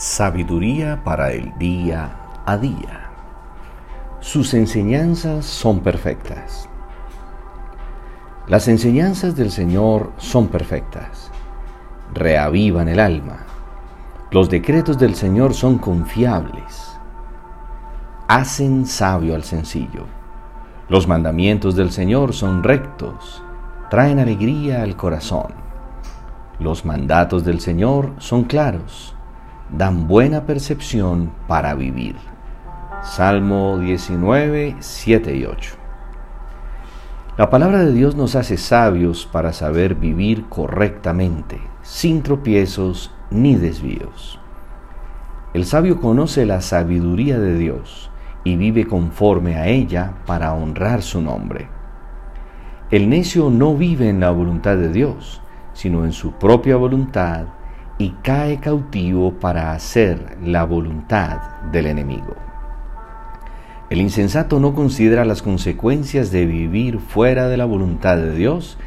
Sabiduría para el día a día. Sus enseñanzas son perfectas. Las enseñanzas del Señor son perfectas. Reavivan el alma. Los decretos del Señor son confiables. Hacen sabio al sencillo. Los mandamientos del Señor son rectos. Traen alegría al corazón. Los mandatos del Señor son claros dan buena percepción para vivir. Salmo 19, 7 y 8. La palabra de Dios nos hace sabios para saber vivir correctamente, sin tropiezos ni desvíos. El sabio conoce la sabiduría de Dios y vive conforme a ella para honrar su nombre. El necio no vive en la voluntad de Dios, sino en su propia voluntad y cae cautivo para hacer la voluntad del enemigo. El insensato no considera las consecuencias de vivir fuera de la voluntad de Dios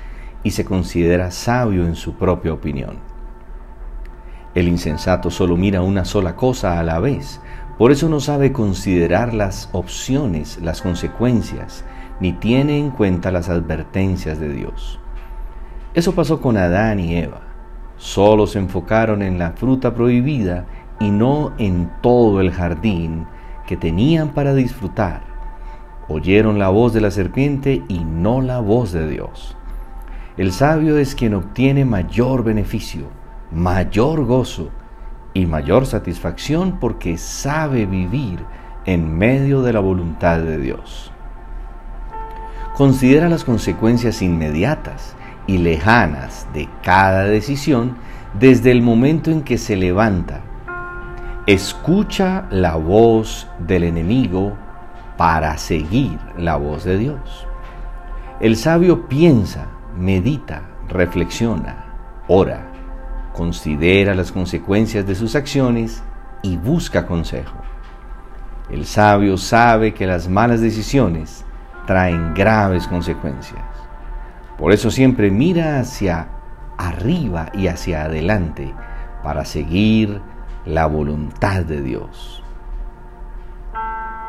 y se considera sabio en su propia opinión. El insensato solo mira una sola cosa a la vez, por eso no sabe considerar las opciones, las consecuencias, ni tiene en cuenta las advertencias de Dios. Eso pasó con Adán y Eva solo se enfocaron en la fruta prohibida y no en todo el jardín que tenían para disfrutar. Oyeron la voz de la serpiente y no la voz de Dios. El sabio es quien obtiene mayor beneficio, mayor gozo y mayor satisfacción porque sabe vivir en medio de la voluntad de Dios. Considera las consecuencias inmediatas y lejanas de cada decisión desde el momento en que se levanta. Escucha la voz del enemigo para seguir la voz de Dios. El sabio piensa, medita, reflexiona, ora, considera las consecuencias de sus acciones y busca consejo. El sabio sabe que las malas decisiones traen graves consecuencias. Por eso siempre mira hacia arriba y hacia adelante para seguir la voluntad de Dios.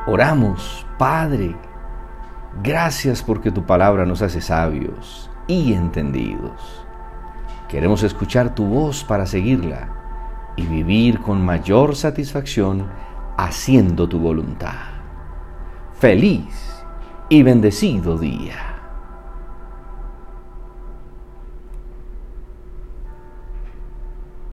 Oramos, Padre, gracias porque tu palabra nos hace sabios y entendidos. Queremos escuchar tu voz para seguirla y vivir con mayor satisfacción haciendo tu voluntad. Feliz y bendecido día.